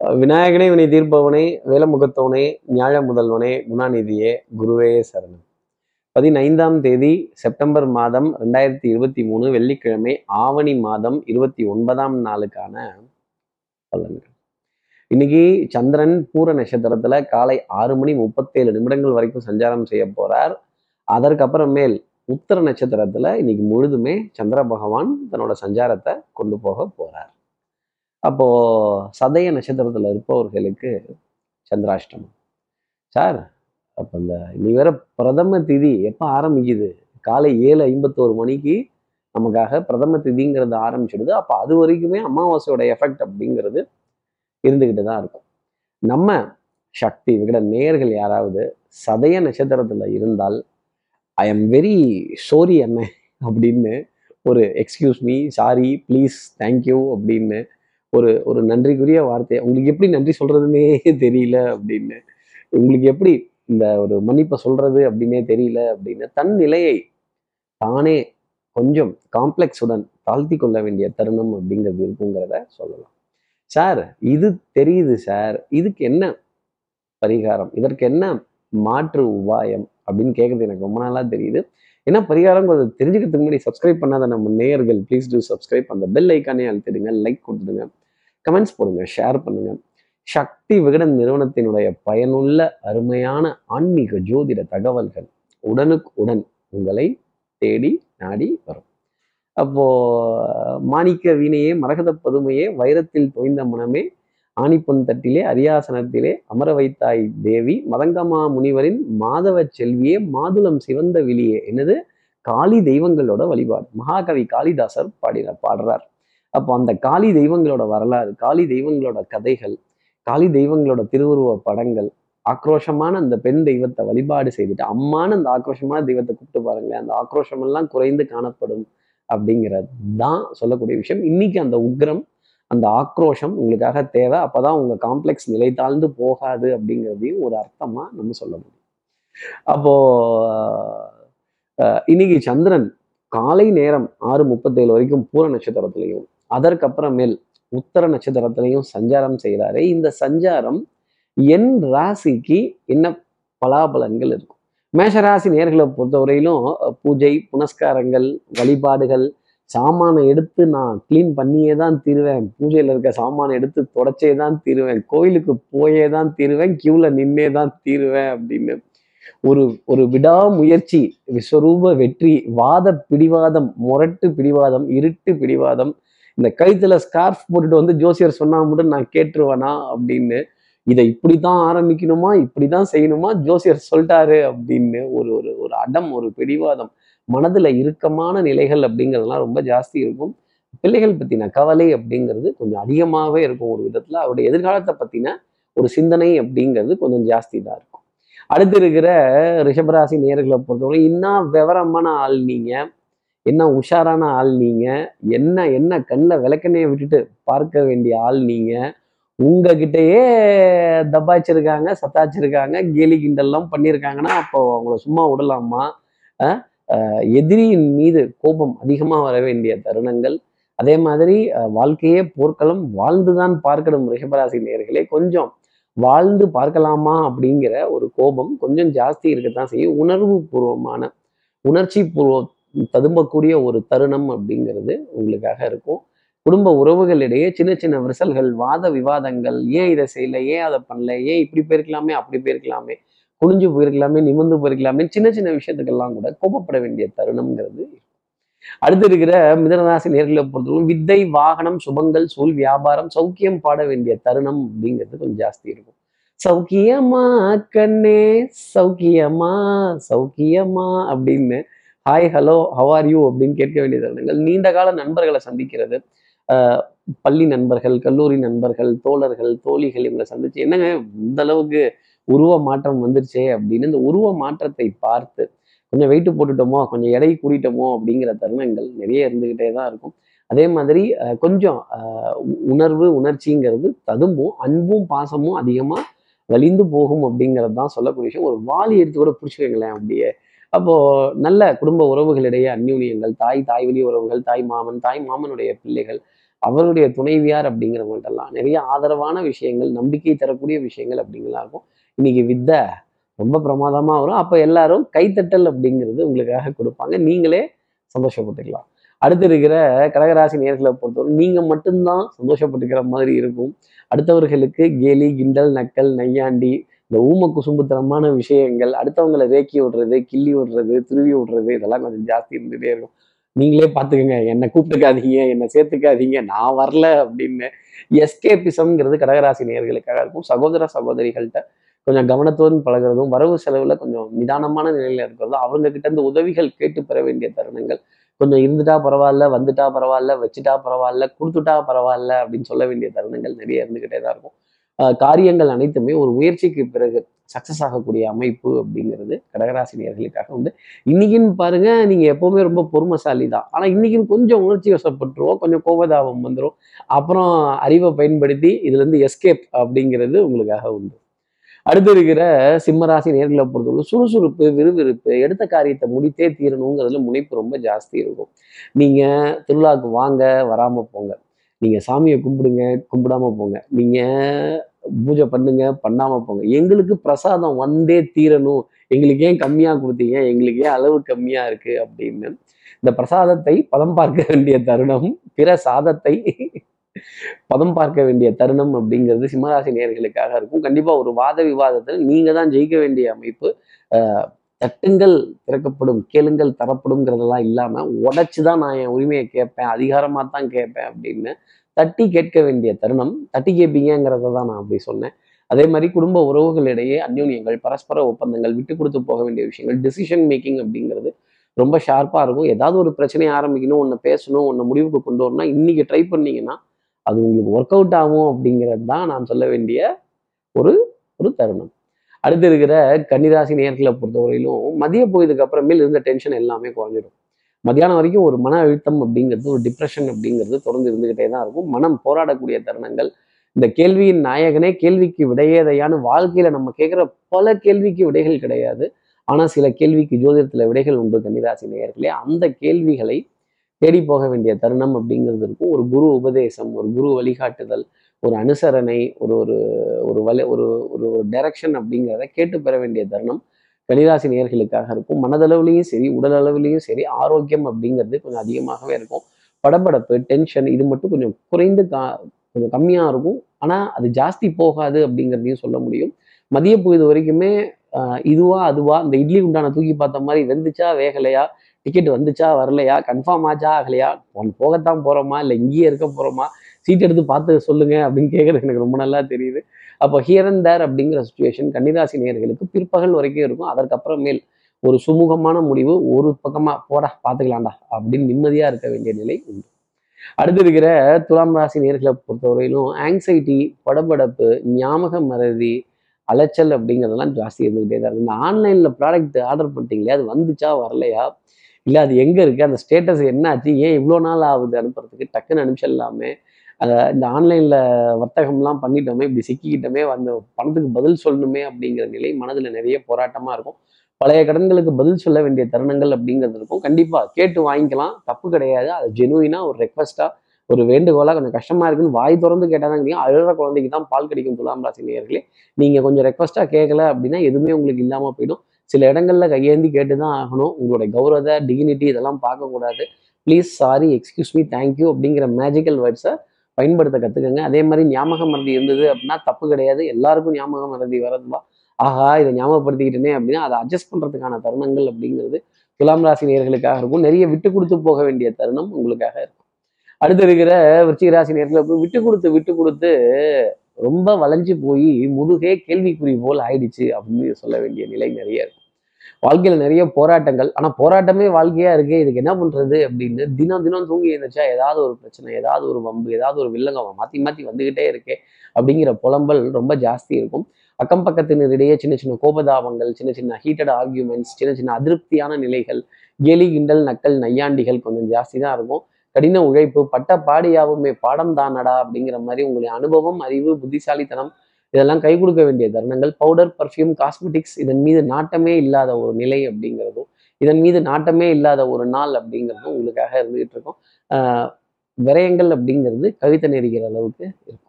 விநாயகனே வினை தீர்ப்பவனே வேலமுகத்தவனே ஞாழ முதல்வனே குணாநிதியே குருவே சரணம். பதினைந்தாம் தேதி செப்டம்பர் மாதம் ரெண்டாயிரத்தி இருபத்தி மூணு வெள்ளிக்கிழமை ஆவணி மாதம் இருபத்தி ஒன்பதாம் நாளுக்கான பலன்கள். இன்னைக்கு சந்திரன் பூர நட்சத்திரத்துல காலை ஆறு மணி முப்பத்தேழு நிமிடங்கள் வரைக்கும் சஞ்சாரம் செய்ய போறார். அதற்கப்புறமேல் உத்தர நட்சத்திரத்துல இன்னைக்கு முழுதுமே சந்திர பகவான் தன்னோட சஞ்சாரத்தை கொண்டு போக போறார். அப்போ சதய நட்சத்திரத்துல இருப்பவர்களுக்கு சந்திராஷ்டமம். சார் அப்போ இந்த நீ வேற பிரதம திதி எப்போ ஆரம்பிக்குது? காலை ஏழு ஐம்பத்தோரு மணிக்கு நமக்காக பிரதம திதிங்கிறது ஆரம்பிச்சிடுது. அப்போ அது வரைக்குமே அமாவாசையோட எஃபெக்ட் அப்படிங்கிறது இருந்துக்கிட்டு தான் இருக்கும். நம்ம சக்தி விகட நேர்கள் யாராவது சதய நட்சத்திரத்துல இருந்தால் ஐ எம் வெரி சோரி என்ன அப்படின்னு ஒரு excuse me sorry please thank you அப்படின்னு ஒரு ஒரு நன்றிக்குரிய வார்த்தை உங்களுக்கு எப்படி நன்றி சொல்றதுன்னே தெரியல அப்படின்னு. உங்களுக்கு எப்படி இந்த ஒரு மன்னிப்பை சொல்றது அப்படின்னே தெரியல அப்படின்னு. தன் நிலையை தானே கொஞ்சம் காம்ப்ளெக்ஸுடன் தாழ்த்தி கொள்ள வேண்டிய தருணம் அப்படிங்கிறது இருக்குங்கிறத சொல்லலாம். சார் இது தெரியுது சார் இதுக்கு என்ன பரிகாரம்? இதற்கு என்ன மாற்று உபாயம் அப்படின்னு கேட்குறது எனக்கு ரொம்ப நாளா தெரியுது. என்ன பரிகாரம் தெரிஞ்சுக்கிறதுக்கு முன்னாடி சப்ஸ்கிரைப் பண்ணாத நம்ம நேயர்கள் ப்ளீஸ் டூ சப்ஸ்கிரைப் அந்த பெல் ஐக்கானே அழுத்திடுங்க லைக் கொடுத்துடுங்க. கமெண்ட்ஸ் போடுங்க ஷேர் பண்ணுங்க. சக்தி விகடன் நிறுவனத்தினுடைய பயனுள்ள அருமையான ஆன்மீக ஜோதிட தகவல்கள் உடனுக்கு உடன் உங்களை தேடி நாடி வரும். அப்போ மாணிக்க வீணையே மரகத பதுமையே வைரத்தில் தோய்ந்த மனமே ஆணிப்பொன் தட்டிலே அரியாசனத்திலே அமர வைத்தாய் தேவி மதங்கமா முனிவரின் மாதவ செல்வியே மாதுளம் சிவந்த விழியே என்னது? காளி தெய்வங்களோட வழிபாடு. மகாகவி காளிதாசர் பாடினார் பாடுறார். அப்போ அந்த காளி தெய்வங்களோட வரலாறு காளி தெய்வங்களோட கதைகள் காளி தெய்வங்களோட திருவுருவ படங்கள் ஆக்ரோஷமான அந்த பெண் தெய்வத்தை வழிபாடு செய்துட்டு அம்மான அந்த ஆக்ரோஷமான தெய்வத்தை கூப்பிட்டு பாருங்களேன் அந்த ஆக்ரோஷமெல்லாம் குறைந்து காணப்படும் அப்படிங்கிறது தான் சொல்லக்கூடிய விஷயம். இன்னைக்கு அந்த உக்ரம் அந்த ஆக்ரோஷம் உங்களுக்காக தேவை. அப்பதான் உங்க காம்ப்ளெக்ஸ் நிலை தாழ்ந்து போகாது அப்படிங்கிறதையும் ஒரு அர்த்தமா நம்ம சொல்ல முடியும். அப்போ இன்னைக்கு சந்திரன் காலை நேரம் ஆறு முப்பத்தேழு வரைக்கும் பூர நட்சத்திரத்திலையும் அதற்கப்புறமேல் உத்தர நட்சத்திரத்திலையும் சஞ்சாரம் செய்கிறாரு இந்த சஞ்சாரம் என் ராசிக்கு என்ன பலாபலன்கள் இருக்கும்? மேஷராசி நேர்களை பொறுத்தவரையிலும் பூஜை புனஸ்காரங்கள் வழிபாடுகள் சாமானை எடுத்து நான் க்ளீன் பண்ணியே தான் தீருவேன். பூஜையில் இருக்க சாமானை எடுத்து தொடச்சே தான் தீருவேன். கோயிலுக்கு போயே தான் தீருவேன். கியூவில் நின்னே தான் தீருவேன் அப்படின்னு. ஒரு ஒரு விடாமுயற்சி விஸ்வரூப வெற்றி வாத பிடிவாதம் முரட்டு பிடிவாதம் இருட்டு பிடிவாதம் இந்த கழுத்துல ஸ்கார்ஃப் போட்டுட்டு வந்து ஜோசியர் சொன்னா மட்டும் நான் கேட்டுருவேனா அப்படின்னு. இதை இப்படித்தான் ஆரம்பிக்கணுமா? இப்படிதான் செய்யணுமா? ஜோசியர் சொல்லிட்டாரு அப்படின்னு ஒரு ஒரு ஒரு அடம் ஒரு பிடிவாதம். மனதுல இறுக்கமான நிலைகள் அப்படிங்கிறதுலாம் ரொம்ப ஜாஸ்தி இருக்கும். பிள்ளைகள் பத்தின கவலை அப்படிங்கிறது கொஞ்சம் அதிகமாகவே இருக்கும் ஒரு விதத்துல. அவருடைய எதிர்காலத்தை பத்தின ஒரு சிந்தனை அப்படிங்கிறது கொஞ்சம் ஜாஸ்தி தான் இருக்கும். அடுத்து இருக்கிற ரிஷபராசி நேர்களை பொறுத்தவரை இன்னும் விவரமான ஆள் நீங்க? என்ன உஷாரான ஆள் நீங்க? என்ன என்ன கண்ணில் விளக்கண்ணையை விட்டுட்டு பார்க்க வேண்டிய ஆள் நீங்க? உங்ககிட்டயே தப்பாச்சிருக்காங்க சத்தாச்சிருக்காங்க கேலி கிண்டல்லாம் பண்ணியிருக்காங்கன்னா அப்போ அவங்கள சும்மா விடலாமா? எதிரியின் மீது கோபம் அதிகமாக வர வேண்டிய தருணங்கள். அதே மாதிரி வாழ்க்கையே போர்க்களம் வாழ்ந்துதான் பார்க்கணும் ரிஷபராசி நேர்களே கொஞ்சம் வாழ்ந்து பார்க்கலாமா அப்படிங்கிற ஒரு கோபம் கொஞ்சம் ஜாஸ்தி இருக்கத்தான் செய்யும். உணர்வு பூர்வமான உணர்ச்சி பூர்வ ததும்பக்கூடிய ஒரு தருணம் அப்படிங்கிறது உங்களுக்காக இருக்கும். குடும்ப உறவுகளிடையே சின்ன சின்ன விரிசல்கள் வாத விவாதங்கள் ஏன் இதை செய்யல ஏன் அதை பண்ணல ஏன் இப்படி போயிருக்கலாமே அப்படி போயிருக்கலாமே குனிஞ்சு போயிருக்கலாமே நிமிர்ந்து போயிருக்கலாமே சின்ன சின்ன விஷயத்துக்கெல்லாம் கூட கோபப்பட வேண்டிய தருணம்ங்கிறது அடுத்து இருக்கிற மிதனராசி நேர்களை பொறுத்தவரைக்கும் வித்தை வாகனம் சுபங்கள் சூழ் வியாபாரம் சௌக்கியம் பாட வேண்டிய தருணம் அப்படிங்கிறது கொஞ்சம் ஜாஸ்தி இருக்கும். சௌக்கியமா கண்ணே சௌக்கியமா சௌக்கியமா அப்படின்னு ஹாய் ஹலோ ஹவ் யூ அப்படின்னு கேட்க வேண்டிய தருணங்கள் நீண்ட கால நண்பர்களை சந்திக்கிறது. பள்ளி நண்பர்கள் கல்லூரி நண்பர்கள் தோழர்கள் தோழிகள் இவங்களை சந்திச்சு என்னங்க இந்த அளவுக்கு உருவ மாற்றம் வந்துருச்சே அப்படின்னு இந்த உருவ மாற்றத்தை பார்த்து கொஞ்சம் வெயிட்டு போட்டுட்டோமோ கொஞ்சம் எடை கூட்டிட்டோமோ அப்படிங்கிற தருணங்கள் நிறைய இருந்துகிட்டே தான் இருக்கும். அதே மாதிரி கொஞ்சம் உணர்வு உணர்ச்சிங்கிறது ததும்பும் அன்பும் பாசமும் அதிகமாக வலிந்து போகும் அப்படிங்கிறது தான் சொல்லக்கூடிய விஷயம். ஒரு வாலி எடுத்து கூட பிடிச்சிக்கங்களேன் அப்படியே. அப்போ நல்ல குடும்ப உறவுகளிடையே அந்யூன்யங்கள் தாய் தாய் வழி உறவுகள் தாய் மாமன் தாய் மாமனுடைய பிள்ளைகள் அவருடைய துணைவியார் அப்படிங்கிறவங்கள்ட்டெல்லாம் நிறைய ஆதரவான விஷயங்கள் நம்பிக்கை தரக்கூடிய விஷயங்கள் அப்படிங்கலாம் இருக்கும். இன்னைக்கு வித்தை ரொம்ப பிரமாதமா வரும். அப்போ எல்லாரும் கைத்தட்டல் அப்படிங்கிறது உங்களுக்காக கொடுப்பாங்க. நீங்களே சந்தோஷப்பட்டுக்கலாம். அடுத்து இருக்கிற கடகராசி நேர்களை பொறுத்தவரை நீங்கள் மட்டும்தான் சந்தோஷப்பட்டுக்கிற மாதிரி இருக்கும். அடுத்தவர்களுக்கு கேலி கிண்டல் நக்கல் நையாண்டி இந்த ஊம குசும்புத்தனமான விஷயங்கள் அடுத்தவங்களை ரேக்கி விடுறது கிள்ளி விடுறது துருவி விடுறது இதெல்லாம் கொஞ்சம் ஜாஸ்தி இருந்துகிட்டே இருக்கும். நீங்களே பார்த்துக்கோங்க. என்னை கூப்பிட்டுக்காதீங்க என்னை சேர்த்துக்காதீங்க நான் வரல அப்படின்னு. எஸ்கேபிசம்ங்கிறது கடகராசி நேர்களுக்காக இருக்கும். சகோதர சகோதரிகள்கிட்ட கொஞ்சம் கவனத்துடன் பழகுறதும் வரவு செலவில் கொஞ்சம் நிதானமான நிலையில் இருக்கிறதும் அவங்க கிட்ட இருந்து உதவிகள் கேட்டு பெற வேண்டிய தருணங்கள். கொஞ்சம் இருந்துட்டா பரவாயில்ல வந்துட்டா பரவாயில்ல வச்சுட்டா பரவாயில்ல கொடுத்துட்டா பரவாயில்ல அப்படின்னு சொல்ல வேண்டிய தருணங்கள் நிறைய இருந்துகிட்டே தான் இருக்கும். காரியங்கள் அனைத்துமே ஒரு முயற்சிக்கு பிறகு சக்சஸ் ஆகக்கூடிய அமைப்பு அப்படிங்கிறது கடகராசினியர்களுக்காக உண்டு. இன்னைக்குன்னு பாருங்க நீங்க எப்பவுமே ரொம்ப பொறுமைசாலி தான். ஆனா இன்னைக்குன்னு கொஞ்சம் உணர்ச்சி வசப்பட்டுருவோம் கொஞ்சம் கோபதாபம் வந்துடும் அப்புறம் அறிவை பயன்படுத்தி இதுல இருந்து எஸ்கேப் அப்படிங்கிறது உங்களுக்காக உண்டு. அடுத்து இருக்கிற சிம்மராசி நேர்களை பொறுத்தவரை சுறுசுறுப்பு விறுவிறுப்பு எடுத்த காரியத்தை முடித்தே தீரணுங்கிறதுல முனைப்பு ரொம்ப ஜாஸ்தி இருக்கும். நீங்கள் திருவிழாவுக்கு வாங்க வராமல் போங்க. நீங்கள் சாமியை கும்பிடுங்க கும்பிடாம போங்க. நீங்கள் பூஜை பண்ணுங்க பண்ணாமல் போங்க. எங்களுக்கு பிரசாதம் வந்தே தீரணும். எங்களுக்கு ஏன் கம்மியாக கொடுத்தீங்க? எங்களுக்கு ஏன் அளவு கம்மியாக இருக்குது அப்படின்னு. இந்த பிரசாதத்தை பதம் பார்க்க வேண்டிய தருணம் பிற சாதத்தை பதம் பார்க்க வேண்டிய தருணம் அப்படிங்கிறது சிம்மராசி நேர்களுக்காக இருக்கும். கண்டிப்பா ஒரு வாத விவாதத்தில் நீங்க தான் ஜெயிக்க வேண்டிய அமைப்பு. தட்டுங்கள் திறக்கப்படும் கேளுங்கள் தரப்படும்ங்கிறதெல்லாம் இல்லாம உடைச்சு தான் நான் என் உரிமையை கேட்பேன் அதிகாரமா தான் கேட்பேன் அப்படின்னு தட்டி கேட்க வேண்டிய தருணம். தட்டி கேட்பீங்கிறத தான் நான் அப்படி சொன்னேன். அதே மாதிரி குடும்ப உறவுகளிடையே அந்யோன்யங்கள் பரஸ்பர ஒப்பந்தங்கள் விட்டு கொடுத்து போக வேண்டிய விஷயங்கள் டிசிஷன் மேக்கிங் அப்படிங்கிறது ரொம்ப ஷார்ப்பாக இருக்கும். ஏதாவது ஒரு பிரச்சனையை ஆரம்பிக்கணும் ஒன்று பேசணும் ஒன்று முடிவுக்கு கொண்டு வரணும்னா இன்னைக்கு ட்ரை பண்ணீங்கன்னா அது உங்களுக்கு ஒர்க் அவுட் ஆகும் அப்படிங்கிறது தான் நான் சொல்ல வேண்டிய ஒரு ஒரு தருணம். அடுத்து இருக்கிற கன்னிராசி நேர்களை பொறுத்தவரையிலும் மதிய போயதுக்கு அப்புறமேல் இருந்த டென்ஷன் எல்லாமே குறைஞ்சிடும். மத்தியானம் வரைக்கும் ஒரு மன அழுத்தம் அப்படிங்கிறது ஒரு டிப்ரெஷன் அப்படிங்கிறது தொடர்ந்து இருந்துகிட்டே தான் இருக்கும். மனம் போராடக்கூடிய தருணங்கள். இந்த கேள்வியின் நாயகனே கேள்விக்கு விடையேதையான வாழ்க்கையில நம்ம கேட்குற பல கேள்விக்கு விடைகள் கிடையாது. ஆனால் சில கேள்விக்கு ஜோதிடத்தில் விடைகள் உண்டு கன்னிராசி நேயர்களே. அந்த கேள்விகளை தேடி போக வேண்டிய தருணம் அப்படிங்கிறது இருக்கும். ஒரு குரு உபதேசம் ஒரு குரு வழிகாட்டுதல் ஒரு அனுசரணை ஒரு ஒரு ஒரு வலி ஒரு ஒரு ஒரு டைரக்ஷன் அப்படிங்கிறத கேட்டு பெற வேண்டிய தருணம் கனிராசி நேர்களுக்காக இருக்கும். மனதளவுலையும் சரி உடல் அளவுலையும் சரி ஆரோக்கியம் அப்படிங்கிறது கொஞ்சம் அதிகமாகவே இருக்கும். படபடப்பு டென்ஷன் இது மட்டும் கொஞ்சம் குறைந்து கா கொஞ்சம் கம்மியாக இருக்கும். ஆனால் அது ஜாஸ்தி போகாது அப்படிங்கிறதையும் சொல்ல முடியும். மதிய பொழுது வரைக்குமே இதுவா அதுவா இந்த இட்லி உண்டான தூக்கி பார்த்த மாதிரி வெந்துச்சா வேகலையா டிக்கெட் வந்துச்சா வரலையா கன்ஃபார்ம் ஆச்சா ஆகலையா? ஒன் போகத்தான் போகிறோமா இல்லை இங்கேயே இருக்க போகிறோமா சீட் எடுத்து பார்த்து சொல்லுங்க அப்படின்னு கேட்குறது எனக்கு ரொம்ப நல்லா தெரியுது. அப்போ ஹியர் அண்ட் தேர் அப்படிங்கிற சுச்சுவேஷன் கன்னிராசி நேயர்களுக்கு பிற்பகல் வரைக்கும் இருக்கும். அதற்கப்புறமேல் ஒரு சுமூகமான முடிவு ஒரு பக்கமாக போடா பார்த்துக்கலாம்டா அப்படின்னு நிம்மதியாக இருக்க வேண்டிய நிலை உண்டு. அடுத்து இருக்கிற துலாம் ராசி நேர்களை பொறுத்தவரையிலும் ஆங்ஸைட்டி படபடப்பு ஞாபக மறதி அலைச்சல் அப்படிங்கிறதெல்லாம் ஜாஸ்தி இருந்துகிட்டே தான் இருக்குது இந்த ஆன்லைனில் ப்ராடக்ட் ஆர்டர் பண்ணிட்டீங்களே அது வந்துச்சா வரலையா? இல்லை அது எங்கே இருக்குது அந்த ஸ்டேட்டஸ் என்னாச்சு? ஏன் இவ்வளோ நாள் ஆகுது அனுப்புறதுக்கு? டக்குன்னு அனுப்பிச்சிடலாமே. அதை இந்த ஆன்லைனில் வர்த்தகம்லாம் பண்ணிட்டோமே இப்படி சிக்கிக்கிட்டோமே அந்த பணத்துக்கு பதில் சொல்லணுமே அப்படிங்கிற நிலை மனதில் நிறைய போராட்டமாக இருக்கும். பழைய கடன்களுக்கு பதில் சொல்ல வேண்டிய தருணங்கள் அப்படிங்கிறது இருக்கும். கண்டிப்பாக கேட்டு வாங்கிக்கலாம். தப்பு கிடையாது. அது ஜெனுவினாக ஒரு ரெக்வஸ்ட்டாக ஒரு வேண்டுகோளாக கொஞ்சம் கஷ்டமாக இருக்குன்னு வாய் திறந்து கேட்டால் தான் கிடைக்கும் அழுகிற குழந்தைக்கு தான் பால் கிடைக்கும் துலாம் ராசி நேயர்களே நீங்கள் கொஞ்சம் ரெக்வஸ்ட்டாக கேட்கல அப்படின்னா எதுவுமே உங்களுக்கு இல்லாமல் போயிடும். சில இடங்கள்ல கையேந்தி கேட்டு தான் ஆகணும். உங்களுடைய கௌரவத்தை டிகினிட்டி இதெல்லாம் பார்க்கக்கூடாது. Please sorry excuse me thank you அப்படிங்கிற மேஜிக்கல் வேர்ட்ஸை பயன்படுத்த கற்றுக்கங்க அதே மாதிரி ஞாபக மறதி இருந்தது அப்படின்னா தப்பு கிடையாது. எல்லாருக்கும் ஞாபக மறதி வரதுவா ஆஹா இதை ஞாபகப்படுத்திக்கிட்டேனே அப்படின்னா அதை அட்ஜஸ்ட் பண்ணுறதுக்கான தருணங்கள் அப்படிங்கிறது துலாம் ராசி நேர்களுக்காக இருக்கும். நிறைய விட்டு கொடுத்து போக வேண்டிய தருணம் உங்களுக்காக இருக்கும். அடுத்து இருக்கிற விருச்சிக ராசி நேர்களை போய் விட்டு கொடுத்து விட்டு கொடுத்து ரொம்ப வளைஞ்சு போய் முதுகே கேள்விக்குறி போல் ஆயிடுச்சு அப்படின்னு சொல்ல வேண்டிய நிலை நிறைய இருக்கும் வாழ்க்கையில நிறைய போராட்டங்கள். ஆனா போராட்டமே வாழ்க்கையா இருக்கே இதுக்கு என்ன பண்றது அப்படின்னு தினம் தினம் தூங்கி எழுந்திரிச்சா ஏதாவது ஒரு பிரச்சனை ஏதாவது ஒரு வம்பு ஏதாவது ஒரு வில்லங்கம் மாத்தி மாத்தி வந்துகிட்டே இருக்கே அப்படிங்கிற புலம்பல் ரொம்ப ஜாஸ்தி இருக்கும். அக்கம் பக்கத்தினரிடையே சின்ன சின்ன கோபதாபங்கள் சின்ன சின்ன ஹீட்டட் ஆர்கியூமெண்ட்ஸ் சின்ன சின்ன அதிருப்தியான நிலைகள் கேலி கிண்டல் நக்கல் நையாண்டிகள் கொஞ்சம் ஜாஸ்தி தான் இருக்கும். கடின உழைப்பு பட்ட பாடியாவுமே பாடம் தானடா அப்படிங்கிற மாதிரி உங்களுடைய அனுபவம் அறிவு புத்திசாலித்தனம் இதெல்லாம் கை கொடுக்க வேண்டிய தருணங்கள். பவுடர் பர்ஃப்யூம் காஸ்மெட்டிக்ஸ் இதன் மீது நாட்டமே இல்லாத ஒரு நிலை அப்படிங்கிறதும் இதன் மீது நாட்டமே இல்லாத ஒரு நாள் அப்படிங்கிறதும் உங்களுக்காக இருந்துகிட்டு இருக்கும். ஆஹ் விரயங்கள் அப்படிங்கிறது கவிதை நெறிகிற அளவுக்கு இருக்கும்.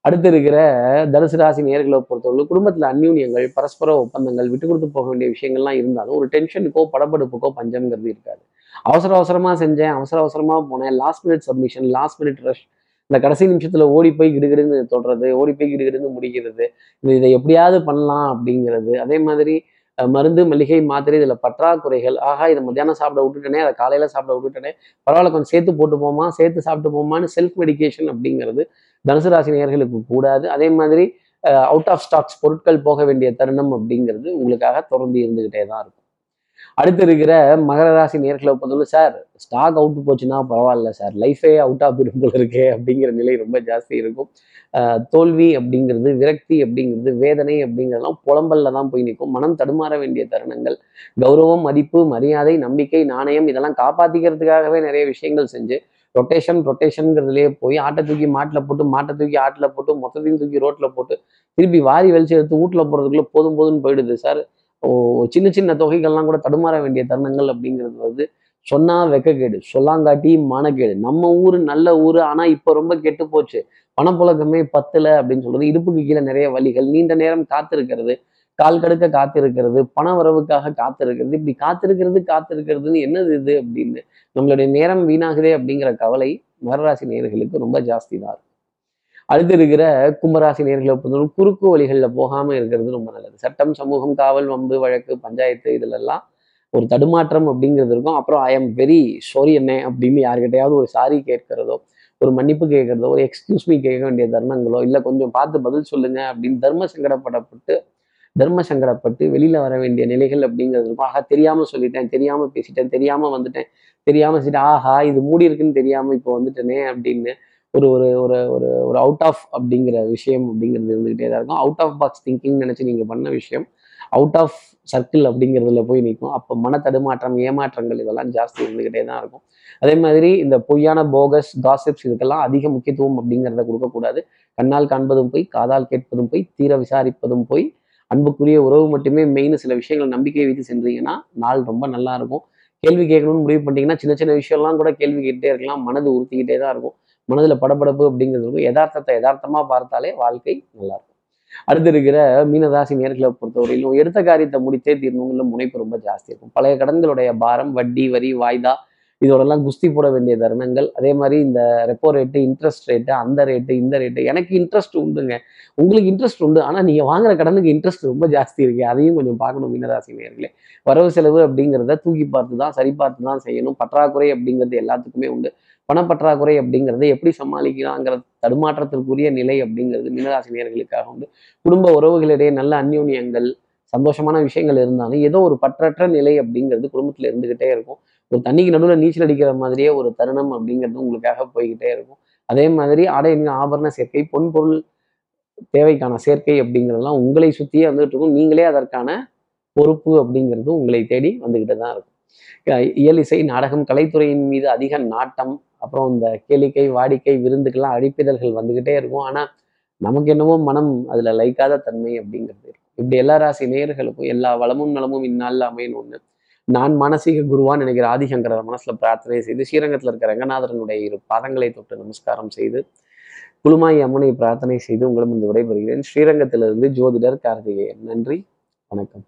அடுத்து இருக்கிற தனுசு ராசி நேர்களை பொறுத்தவரை குடும்பத்தில் அந்யூன்யங்கள் பரஸ்பர ஒப்பந்தங்கள் விட்டு கொடுத்து போக வேண்டிய விஷயங்கள்லாம் இருந்தாலும் ஒரு டென்ஷனுக்கோ படப்படுப்புக்கோ பஞ்சம்ங்கிறது இருக்காது. அவசர அவசரமா செஞ்சேன் அவசர அவசரமா போனேன் last minute submission last minute rush இந்த கடைசி நிமிஷத்துல ஓடி போய் கிடுகிடுன்னு தொடுறது ஓடி போய் கிடுகிடுன்னு முடிக்கிறது இது இதை எப்படியாவது பண்ணலாம் அப்படிங்கிறது. அதே மாதிரி மருந்து மளிகை மாத்திரை இதில் பற்றாக்குறைகள் ஆகா இதை மத்தியானம் சாப்பிட விட்டுட்டனே அதை காலையில் சாப்பிட விட்டுட்டனே பரவாயில்ல கொஞ்சம் சேர்த்து போட்டு போமா சேர்த்து சாப்பிட்டு போமான்னு செல்ஃப் மெடிக்கேஷன் அப்படிங்கிறது தனுசு ராசி நேர்களுக்கு கூடாது. அதே மாதிரி அவுட் ஆஃப் ஸ்டாக்ஸ் பொருட்கள் போக வேண்டிய தருணம் அப்படிங்கிறது உங்களுக்காக தொடர்ந்து இருந்துக்கிட்டே தான் இருக்கும். அடுத்து இருக்கிற மகர ராசி நேர்களை பொறுத்தவரை சார் ஸ்டாக் அவுட் போச்சுன்னா பரவாயில்ல சார். லைஃபே அவுட் போயிடும் போல இருக்கே அப்படிங்கிற நிலை ரொம்ப ஜாஸ்தி இருக்கும். தோல்வி அப்படிங்கிறது விரக்தி அப்படிங்கிறது வேதனை அப்படிங்கிறதெல்லாம் புலம்பல்ல தான் போய் நிற்கும். மனம் தடுமாற வேண்டிய தருணங்கள் கௌரவம் மதிப்பு மரியாதை நம்பிக்கை நாணயம் இதெல்லாம் காப்பாற்றிக்கிறதுக்காகவே நிறைய விஷயங்கள் செஞ்சு ரொட்டேஷன் ரொட்டேஷனுங்கிறதுலேயே போய் ஆட்டை தூக்கி மாட்டில் போட்டு மாட்டை தூக்கி ஆட்டில் போட்டு மொத்தத்தையும் தூக்கி ரோட்டில் போட்டு திருப்பி வாரி வெளிச்சு எடுத்து வீட்டில் போகிறதுக்குள்ளே போதும் போதும்னு போயிடுது சார். சின்ன சின்ன தொகைகள்லாம் கூட தடுமாற வேண்டிய தருணங்கள் அப்படிங்கிறது வந்து சொன்னா வெக்கக்கேடு சொல்லாங்காட்டி மானக்கேடு நம்ம ஊர் நல்ல ஊர் ஆனா இப்ப ரொம்ப கெட்டு போச்சு. பணப்புழக்கமே பத்துல அப்படின்னு சொல்றது இடுப்புக்கு கீழே நிறைய வழிகள் நீண்ட நேரம் காத்திருக்கிறது கால் கடுக்க காத்திருக்கிறது பண வரவுக்காக காத்திருக்கிறது இப்படி காத்திருக்கிறது காத்திருக்கிறதுன்னு என்னது இது அப்படின்னு நம்மளுடைய நேரம் வீணாகுதே அப்படிங்கிற கவலை மகராசி நேர்களுக்கு ரொம்ப ஜாஸ்தி தான் அடுத்து இருக்கிற கும்பராசி நேர்களை பொறுத்தவரை குறுக்கு வழிகளில் போகாமல் இருக்கிறது ரொம்ப நல்லது. சட்டம் சமூகம் காவல் வம்பு வழக்கு பஞ்சாயத்து இதிலெல்லாம் ஒரு தடுமாற்றம் அப்படிங்கிறது இருக்கும். அப்புறம் ஐ எம் வெரி சாரி என்ன அப்படின்னு யாருக்கிட்டையாவது ஒரு சாரி கேட்கிறதோ ஒரு மன்னிப்பு கேட்கறதோ ஒரு எக்ஸ்கியூஸ் மீ கேட்க வேண்டிய தருணங்களோ இல்லை கொஞ்சம் பார்த்து பதில் சொல்லுங்க அப்படின்னு தர்ம சங்கடப்படப்பட்டு தர்ம சங்கடப்பட்டு வெளியில வர வேண்டிய நிலைகள் அப்படிங்கிறது இருக்கும். ஆகா தெரியாம சொல்லிட்டேன் தெரியாம பேசிட்டேன் தெரியாம வந்துட்டேன் தெரியாம சொல்லிட்டு ஆஹா இது மூடி இருக்குன்னு தெரியாம இப்போ வந்துட்டேனே அப்படின்னு ஒரு ஒரு ஒரு ஒரு ஒரு அவுட் ஆஃப் அப்படிங்கிற விஷயம் அப்படிங்கிறது இருந்துகிட்டே தான் இருக்கும். அவுட் ஆஃப் பாக்ஸ் திங்கிங் நினச்சி நீங்கள் பண்ண விஷயம் அவுட் ஆஃப் சர்க்கிள் அப்படிங்கிறதுல போய் நிற்கும் அப்போ மன தடுமாற்றம் ஏமாற்றங்கள் இதெல்லாம் ஜாஸ்தி இருந்துக்கிட்டே தான் இருக்கும். அதே மாதிரி இந்த பொய்யான போகஸ் காசிப்ஸ் இதுக்கெல்லாம் அதிக முக்கியத்துவம் அப்படிங்கிறத கொடுக்கக்கூடாது. கண்ணால் காண்பதும் போய் காதால் கேட்பதும் போய் தீர விசாரிப்பதும் போய் அன்புக்குரிய உறவு மட்டுமே மெயின் சில விஷயங்கள் நம்பிக்கை வைத்து சென்றீங்கன்னா நாள் ரொம்ப நல்லா இருக்கும். கேள்வி கேட்கணும்னு முடிவு பண்ணிட்டீங்கன்னா சின்ன சின்ன விஷயம்லாம் கூட கேள்வி கேட்டே இருக்கலாம். மனது உறுத்திக்கிட்டே தான் இருக்கும். மனதில் படப்படப்பு அப்படிங்கிறது யதார்த்தத்தை யதார்த்தமாக பார்த்தாலே வாழ்க்கை நல்லா இருக்கும் அடுத்து இருக்கிற மீனராசி நேர்களை பொறுத்தவரையிலும் எடுத்த காரியத்தை முடித்தே தீர்ணுங்கிற முனைப்பு ரொம்ப ஜாஸ்தி இருக்கும். பழைய கடன்களுடைய பாரம் வட்டி வரி வாய்தா இதோடலாம் குஸ்தி போட வேண்டிய தருணங்கள். அதே மாதிரி இந்த ரெப்போ ரேட்டு இன்ட்ரெஸ்ட் ரேட்டு அந்த ரேட்டு இந்த ரேட்டு எனக்கு இன்ட்ரெஸ்ட் உண்டுங்க. உங்களுக்கு இன்ட்ரெஸ்ட் உண்டு. ஆனால் நீங்கள் வாங்குற கடனுக்கு இன்ட்ரெஸ்ட் ரொம்ப ஜாஸ்தி இருக்கு. அதையும் கொஞ்சம் பார்க்கணும் மீனராசி நேர்களே வரவு செலவு அப்படிங்கிறத தூக்கி பார்த்து தான் சரி பார்த்து தான் செய்யணும். பற்றாக்குறை அப்படிங்கிறது எல்லாத்துக்குமே உண்டு. பணப்பற்றாக்குறை அப்படிங்கிறத எப்படி சமாளிக்கலாங்கிற தடுமாற்றத்திற்குரிய நிலை அப்படிங்கிறது மீனராசினியர்களுக்காக உண்டு. குடும்ப உறவுகளிடையே நல்ல அந்யோன்யங்கள் சந்தோஷமான விஷயங்கள் இருந்தாலும் ஏதோ ஒரு பற்றற்ற நிலை அப்படிங்கிறது குடும்பத்தில் இருந்துகிட்டே இருக்கும். ஒரு தண்ணிக்கு நடுவில் நீச்சல் அடிக்கிற மாதிரியே ஒரு தருணம் அப்படிங்கிறது உங்களுக்காக போய்கிட்டே இருக்கும். அதே மாதிரி ஆடை ஆபரண சேர்க்கை பொன் பொருள் தேவைக்கான சேர்க்கை அப்படிங்கிறதெல்லாம் உங்களை சுற்றியே வந்துகிட்டு இருக்கும். நீங்களே அதற்கான பொறுப்பு அப்படிங்கிறதும் உங்களை தேடி வந்துக்கிட்டு தான் இருக்கும். இயல் இசை நாடகம் கலைத்துறையின் மீது அதிக நாட்டம் அப்புறம் இந்த கேளிக்கை வாடிக்கை விருந்துக்கெல்லாம் அழிப்பிதழ்கள் வந்துக்கிட்டே இருக்கும். ஆனால் நமக்கு என்னவோ மனம் அதில் லைக்காத தன்மை அப்படிங்கிறது இருக்கும் இப்படி எல்லா ராசி நேயர்களுக்கும் எல்லா வளமும் நலமும் இந்நாளில் அமையணும்னு நான் மானசீக குருவான் நினைக்கிற ஆதிசங்கரர் மனசுல பிரார்த்தனை செய்து ஸ்ரீரங்கத்தில் இருக்கிற ரங்கநாதரனுடைய இரு பாதங்களை தொட்டு நமஸ்காரம் செய்து குழுமாய் அம்மனை பிரார்த்தனை செய்து உங்களிடம் இந்த விடைபெறுகிறேன். ஸ்ரீரங்கத்திலிருந்து ஜோதிடர் கார்த்திகேயன். நன்றி. வணக்கம்.